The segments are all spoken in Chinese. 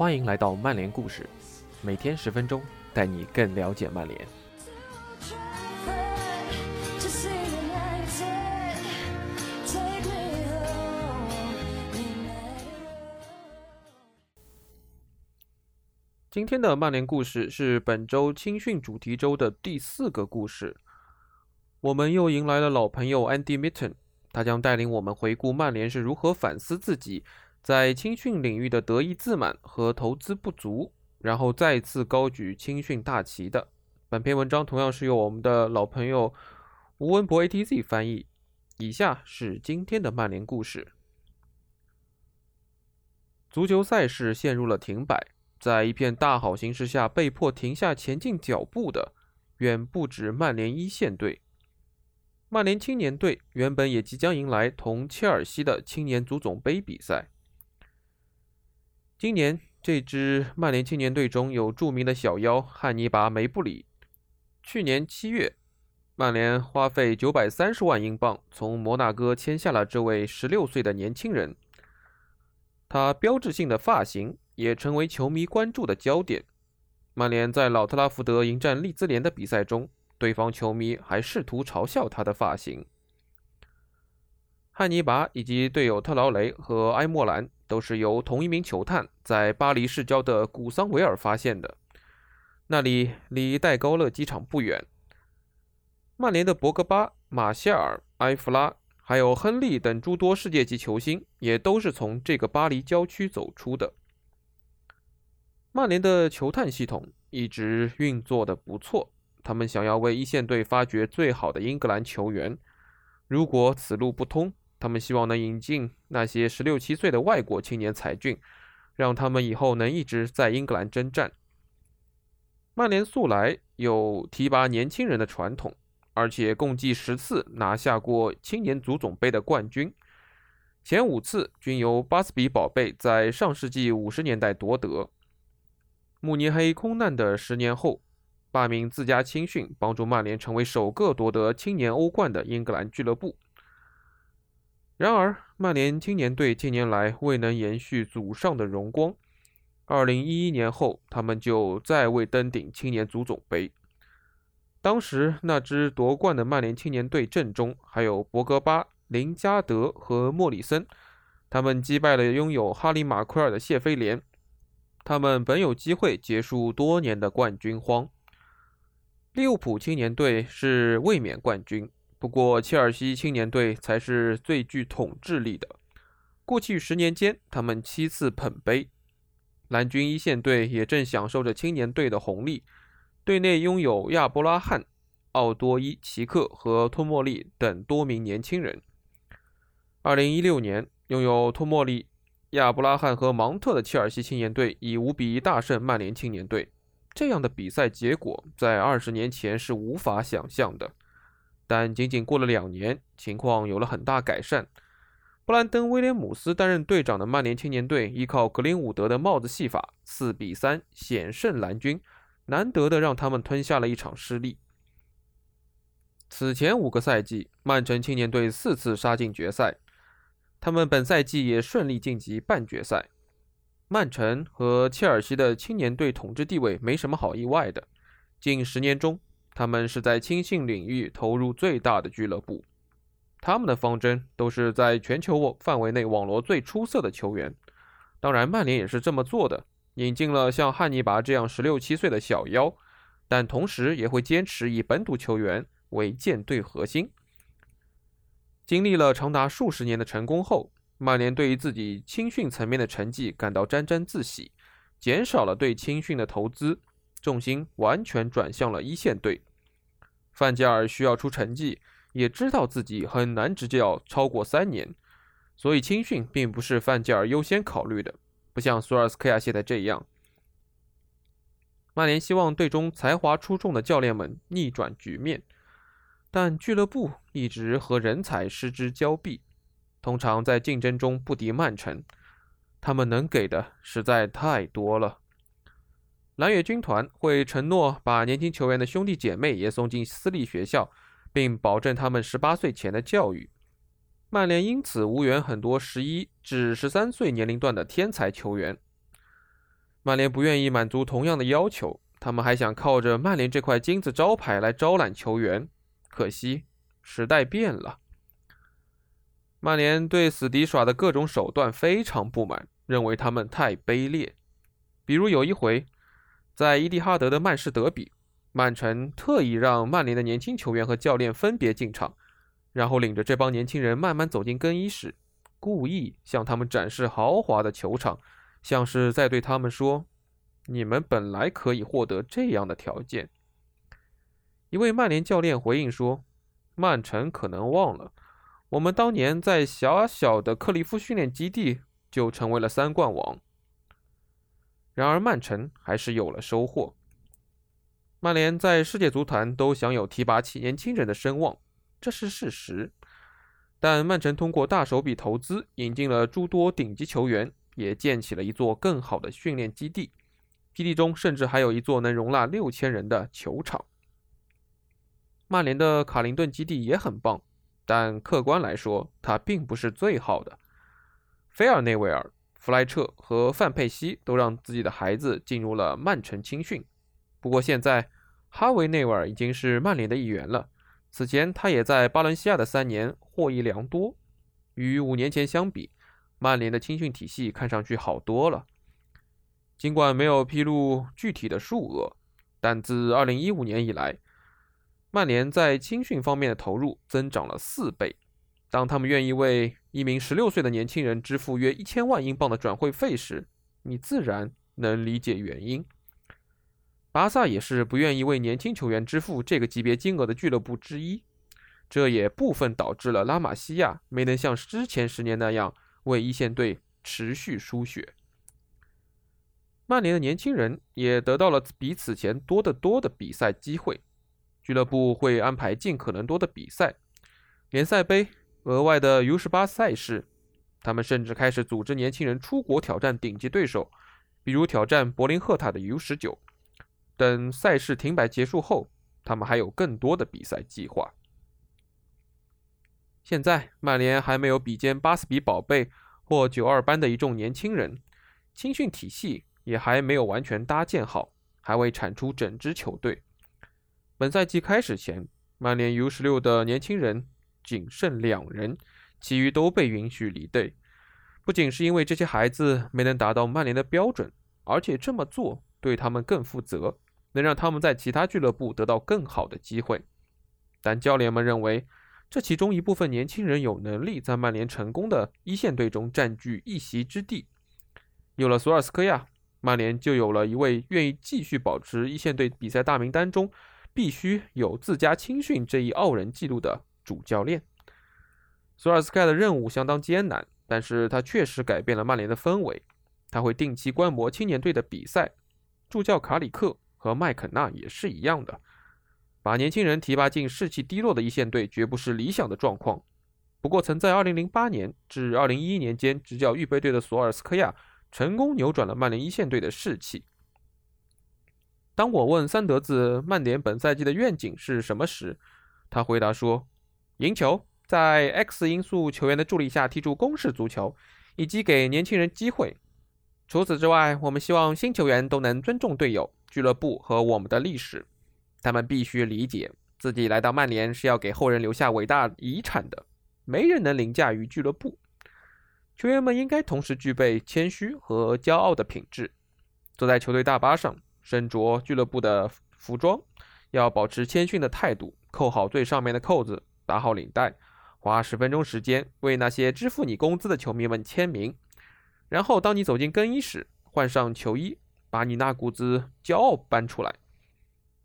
欢迎来到曼联故事，每天十分钟，带你更了解曼联。今天的曼联故事是本周青训主题周的第四个故事。我们又迎来了老朋友 Andy Mitten，他将带领我们回顾曼联是如何反思自己在青训领域的得意自满和投资不足，然后再次高举青训大旗的。本篇文章同样是由我们的老朋友吴文博 ATZ 翻译。以下是今天的曼联故事：足球赛事陷入了停摆。在一片大好形势下，被迫停下前进脚步的，远不止曼联一线队。曼联青年队原本也即将迎来同切尔西的青年足总杯比赛。今年这支曼联青年队中有著名的小妖汉尼拔·梅布里。去年七月，曼联花费九百三十万英镑从摩纳哥签下了这位十六岁的年轻人。他标志性的发型。也成为球迷关注的焦点。曼联在老特拉福德迎战利兹联的比赛中，对方球迷还试图嘲笑他的发型。汉尼拔以及队友特劳雷和埃莫兰都是由同一名球探在巴黎市郊的古桑维尔发现的，那里离戴高乐机场不远。曼联的博格巴、马歇尔、埃弗拉，还有亨利等诸多世界级球星，也都是从这个巴黎郊区走出的。曼联的球探系统一直运作的不错，他们想要为一线队发掘最好的英格兰球员。如果此路不通，他们希望能引进那些十六七岁的外国青年才俊，让他们以后能一直在英格兰征战。曼联素来有提拔年轻人的传统，而且共计十次拿下过青年足总杯的冠军，前五次均由巴斯比宝贝在上世纪五十年代夺得。慕尼黑空难的十年后，罢免自家青训，帮助曼联成为首个夺得青年欧冠的英格兰俱乐部。然而，曼联青年队近年来未能延续祖上的荣光。2011年后，他们就再未登顶青年足总杯。当时那支夺冠的曼联青年队阵中还有博格巴、林加德和莫里森，他们击败了拥有哈里马奎尔的谢菲联。他们本有机会结束多年的冠军荒。利物浦青年队是卫冕冠军，不过切尔西青年队才是最具统治力的。过去十年间，他们七次捧杯。蓝军一线队也正享受着青年队的红利，队内拥有亚伯拉罕、奥多伊、奇克和托莫利等多名年轻人。二零一六年，拥有托莫利。亚布拉罕和芒特的切尔西青年队以五比一大胜曼联青年队，这样的比赛结果在二十年前是无法想象的。但仅仅过了两年，情况有了很大改善。布兰登·威廉姆斯担任队长的曼联青年队，依靠格林伍德的帽子戏法，四比三险胜蓝军，难得的让他们吞下了一场失利。此前五个赛季，曼城青年队四次杀进决赛。他们本赛季也顺利晋级半决赛。曼城和切尔西的青年队统治地位没什么好意外的。近十年中，他们是在青训领域投入最大的俱乐部。他们的方针都是在全球范围内网罗最出色的球员。当然，曼联也是这么做的，引进了像汉尼拔这样十六七岁的小妖，但同时也会坚持以本土球员为舰队核心。经历了长达数十年的成功后，曼联对于自己青训层面的成绩感到沾沾自喜，减少了对青训的投资，重心完全转向了一线队。范加尔需要出成绩，也知道自己很难执教超过三年，所以青训并不是范加尔优先考虑的，不像索尔斯克亚现在这样。曼联希望队中才华出众的教练们逆转局面。但俱乐部一直和人才失之交臂，通常在竞争中不敌曼城。他们能给的实在太多了。蓝月军团会承诺把年轻球员的兄弟姐妹也送进私立学校，并保证他们十八岁前的教育。曼联因此无缘很多十一至十三岁年龄段的天才球员。曼联不愿意满足同样的要求，他们还想靠着曼联这块金字招牌来招揽球员。可惜时代变了，曼联对死敌耍的各种手段非常不满，认为他们太卑劣。比如有一回，在伊蒂哈德的曼市德比，曼城特意让曼联的年轻球员和教练分别进场，然后领着这帮年轻人慢慢走进更衣室，故意向他们展示豪华的球场。像是在对他们说：“你们本来可以获得这样的条件。”一位曼联教练回应说：“曼城可能忘了，我们当年在狭小的克利夫训练基地就成为了三冠王。”然而，曼城还是有了收获。曼联在世界足坛都享有提拔起年轻人的声望，这是事实。但曼城通过大手笔投资，引进了诸多顶级球员。也建起了一座更好的训练基地，基地中甚至还有一座能容纳六千人的球场。曼联的卡林顿基地也很棒，但客观来说，它并不是最好的。菲尔内维尔、弗莱彻和范佩西都让自己的孩子进入了曼城青训，不过现在哈维内尔已经是曼联的一员了。此前他也在巴伦西亚的三年获益良多，与五年前相比。曼联的青训体系看上去好多了，尽管没有披露具体的数额，但自2015年以来，曼联在青训方面的投入增长了四倍。当他们愿意为一名16岁的年轻人支付约一千万英镑的转会费时，你自然能理解原因。巴萨也是不愿意为年轻球员支付这个级别金额的俱乐部之一，这也部分导致了拉玛西亚没能像之前十年那样。为一线队持续输血，曼联的年轻人也得到了比此前多得多的比赛机会。俱乐部会安排尽可能多的比赛，联赛杯、额外的 U 十八赛事。他们甚至开始组织年轻人出国挑战顶级对手，比如挑战柏林赫塔的 U 十九。等赛事停摆结束后，他们还有更多的比赛计划。现在曼联还没有比肩巴斯比宝贝或九二班的一众年轻人，青训体系也还没有完全搭建好，还未产出整支球队。本赛季开始前，曼联 U 十六的年轻人仅剩两人，其余都被允许离队。不仅是因为这些孩子没能达到曼联的标准，而且这么做对他们更负责，能让他们在其他俱乐部得到更好的机会。但教练们认为。这其中一部分年轻人有能力在曼联成功的一线队中占据一席之地。有了索尔斯克亚，曼联就有了一位愿意继续保持一线队比赛大名单中必须有自家青训这一傲人记录的主教练。索尔斯克亚的任务相当艰难，但是他确实改变了曼联的氛围。他会定期观摩青年队的比赛，助教卡里克和麦肯纳也是一样的。把年轻人提拔进士气低落的一线队，绝不是理想的状况。不过，曾在2008年至2011年间执教预备队的索尔斯克亚，成功扭转了曼联一线队的士气。当我问三德子曼联本赛季的愿景是什么时，他回答说：“赢球，在 X 因素球员的助力下踢出攻势足球，以及给年轻人机会。除此之外，我们希望新球员都能尊重队友、俱乐部和我们的历史。”他们必须理解，自己来到曼联是要给后人留下伟大遗产的。没人能凌驾于俱乐部。球员们应该同时具备谦虚和骄傲的品质。坐在球队大巴上，身着俱乐部的服装，要保持谦逊的态度，扣好最上面的扣子，打好领带，花十分钟时间为那些支付你工资的球迷们签名。然后，当你走进更衣室，换上球衣，把你那股子骄傲搬出来。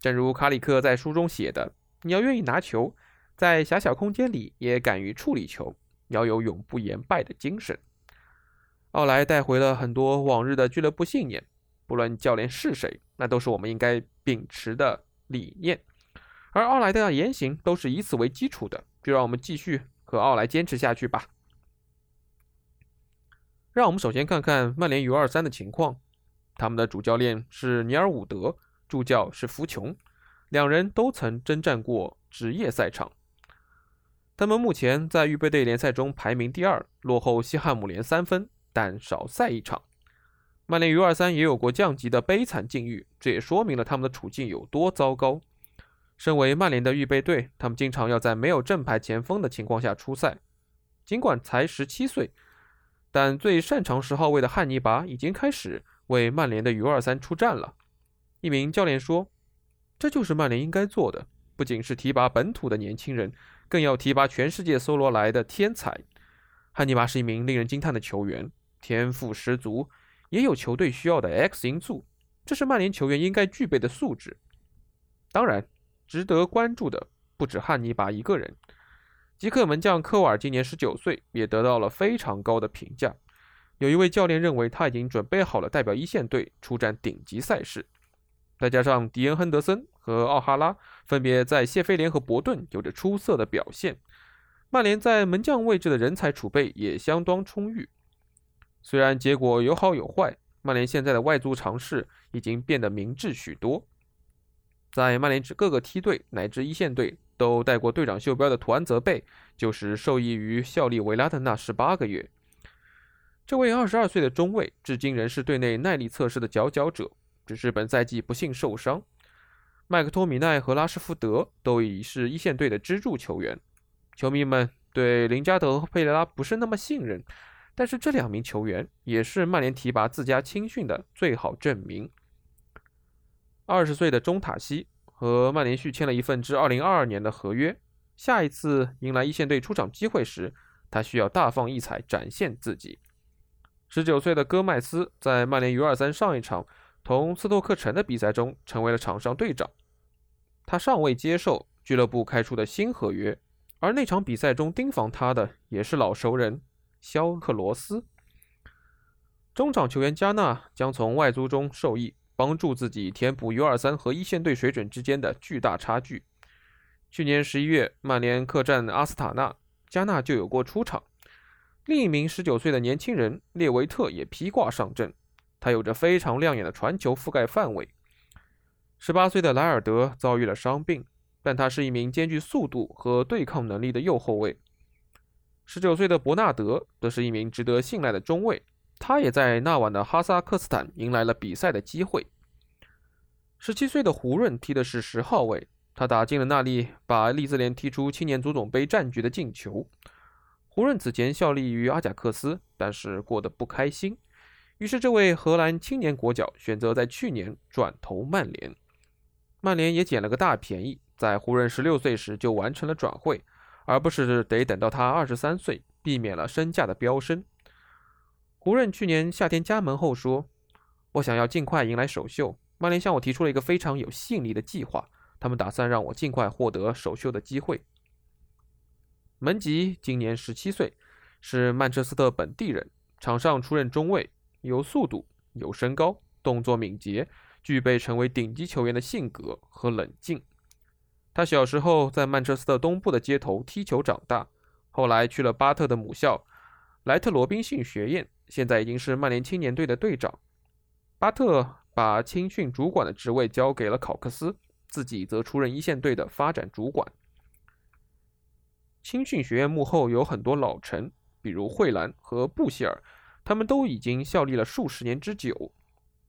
正如卡里克在书中写的：“你要愿意拿球，在狭小空间里也敢于处理球，要有永不言败的精神。”奥莱带回了很多往日的俱乐部信念，不论教练是谁，那都是我们应该秉持的理念。而奥莱的言行都是以此为基础的，就让我们继续和奥莱坚持下去吧。让我们首先看看曼联 U23 的情况，他们的主教练是尼尔伍德。助教是福琼，两人都曾征战过职业赛场。他们目前在预备队联赛中排名第二，落后西汉姆联三分，但少赛一场。曼联 U23 也有过降级的悲惨境遇，这也说明了他们的处境有多糟糕。身为曼联的预备队，他们经常要在没有正牌前锋的情况下出赛。尽管才十七岁，但最擅长十号位的汉尼拔已经开始为曼联的 U23 出战了。一名教练说：“这就是曼联应该做的，不仅是提拔本土的年轻人，更要提拔全世界搜罗来的天才。”汉尼拔是一名令人惊叹的球员，天赋十足，也有球队需要的 X 因素，这是曼联球员应该具备的素质。当然，值得关注的不止汉尼拔一个人。吉克门将科瓦尔今年十九岁，也得到了非常高的评价。有一位教练认为他已经准备好了代表一线队出战顶级赛事。再加上迪恩·亨德森和奥哈拉分别在谢菲联和伯顿有着出色的表现，曼联在门将位置的人才储备也相当充裕。虽然结果有好有坏，曼联现在的外租尝试已经变得明智许多。在曼联各个梯队乃至一线队都戴过队长袖标的图安泽贝，就是受益于效力维拉的那十八个月。这位二十二岁的中卫，至今仍是队内耐力测试的佼佼者。只是本赛季不幸受伤，麦克托米奈和拉什福德都已是一线队的支柱球员。球迷们对林加德和佩雷拉不是那么信任，但是这两名球员也是曼联提拔自家青训的最好证明。二十岁的中塔西和曼联续签了一份至二零二二年的合约，下一次迎来一线队出场机会时，他需要大放异彩，展现自己。十九岁的戈麦斯在曼联 U 二三上一场。同斯托克城的比赛中，成为了场上队长。他尚未接受俱乐部开出的新合约，而那场比赛中盯防他的也是老熟人肖克罗斯。中场球员加纳将从外租中受益，帮助自己填补 U23 和一线队水准之间的巨大差距。去年十一月，曼联客战阿斯塔纳，加纳就有过出场。另一名十九岁的年轻人列维特也披挂上阵。他有着非常亮眼的传球覆盖范围。十八岁的莱尔德遭遇了伤病，但他是一名兼具速度和对抗能力的右后卫。十九岁的伯纳德则是一名值得信赖的中卫，他也在那晚的哈萨克斯坦迎来了比赛的机会。十七岁的胡润踢的是十号位，他打进了那粒把利兹联踢出青年足总杯战局的进球。胡润此前效力于阿贾克斯，但是过得不开心。于是，这位荷兰青年国脚选择在去年转投曼联。曼联也捡了个大便宜，在胡润十六岁时就完成了转会，而不是得等到他二十三岁，避免了身价的飙升。湖人去年夏天加盟后说：“我想要尽快迎来首秀。曼联向我提出了一个非常有吸引力的计划，他们打算让我尽快获得首秀的机会。”门吉今年十七岁，是曼彻斯特本地人，场上出任中卫。有速度，有身高，动作敏捷，具备成为顶级球员的性格和冷静。他小时候在曼彻斯特东部的街头踢球长大，后来去了巴特的母校莱特罗宾逊学院，现在已经是曼联青年队的队长。巴特把青训主管的职位交给了考克斯，自己则出任一线队的发展主管。青训学院幕后有很多老臣，比如惠兰和布希尔。他们都已经效力了数十年之久，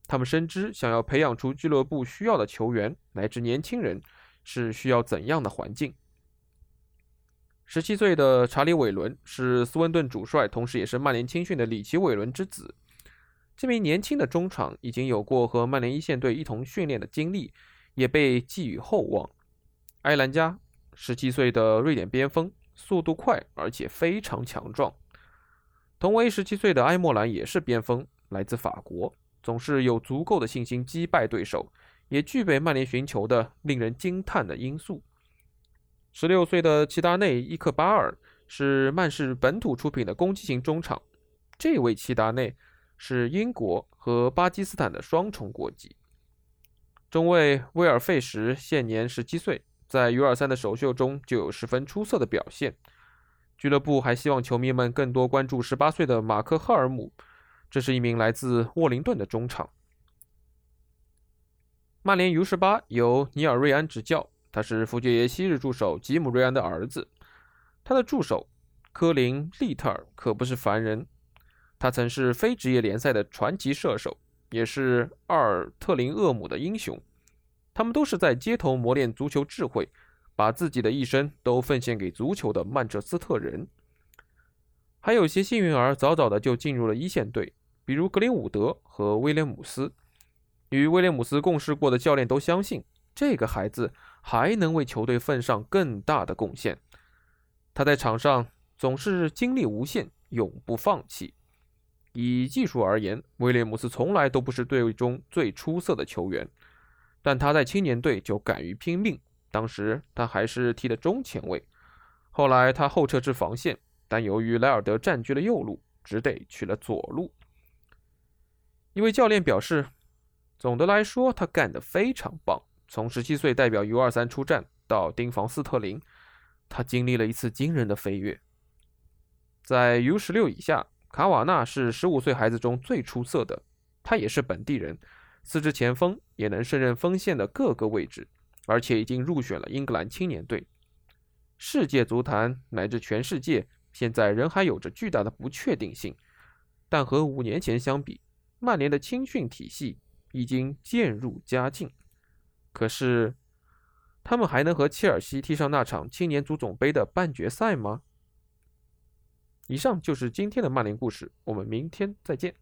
他们深知想要培养出俱乐部需要的球员乃至年轻人是需要怎样的环境。十七岁的查理·韦伦是斯温顿主帅，同时也是曼联青训的里奇·韦伦之子。这名年轻的中场已经有过和曼联一线队一同训练的经历，也被寄予厚望。埃兰加，十七岁的瑞典边锋，速度快而且非常强壮。同为十七岁的埃莫兰也是边锋，来自法国，总是有足够的信心击败对手，也具备曼联寻求的令人惊叹的因素。十六岁的齐达内·伊克巴尔是曼市本土出品的攻击型中场，这位齐达内是英国和巴基斯坦的双重国籍。中卫威尔费什现年十七岁，在 U23 的首秀中就有十分出色的表现。俱乐部还希望球迷们更多关注18岁的马克·赫尔姆，这是一名来自沃灵顿的中场。曼联 U18 由尼尔·瑞安执教，他是福爵爷昔日助手吉姆·瑞安的儿子。他的助手科林·利特尔可不是凡人，他曾是非职业联赛的传奇射手，也是阿尔特林厄姆的英雄。他们都是在街头磨练足球智慧，把自己的一生都奉献给足球的曼彻斯特人。还有些幸运儿早早的就进入了一线队，比如格林伍德和威廉姆斯。与威廉姆斯共事过的教练都相信，这个孩子还能为球队奉上更大的贡献。他在场上总是精力无限，永不放弃。以技术而言，威廉姆斯从来都不是队中最出色的球员，但他在青年队就敢于拼命。当时他还是踢的中前卫，后来他后撤至防线，但由于莱尔德占据了右路，只得去了左路。一位教练表示，总的来说他干得非常棒。从十七岁代表 U 二三出战到盯防斯特林，他经历了一次惊人的飞跃。在 U 十六以下。卡瓦纳是十五岁孩子中最出色的，他也是本地人，四支前锋也能胜任锋线的各个位置，而且已经入选了英格兰青年队。世界足坛乃至全世界现在仍还有着巨大的不确定性，但和五年前相比，曼联的青训体系已经渐入佳境。可是，他们还能和切尔西踢上那场青年足总杯的半决赛吗？以上就是今天的曼联故事，我们明天再见。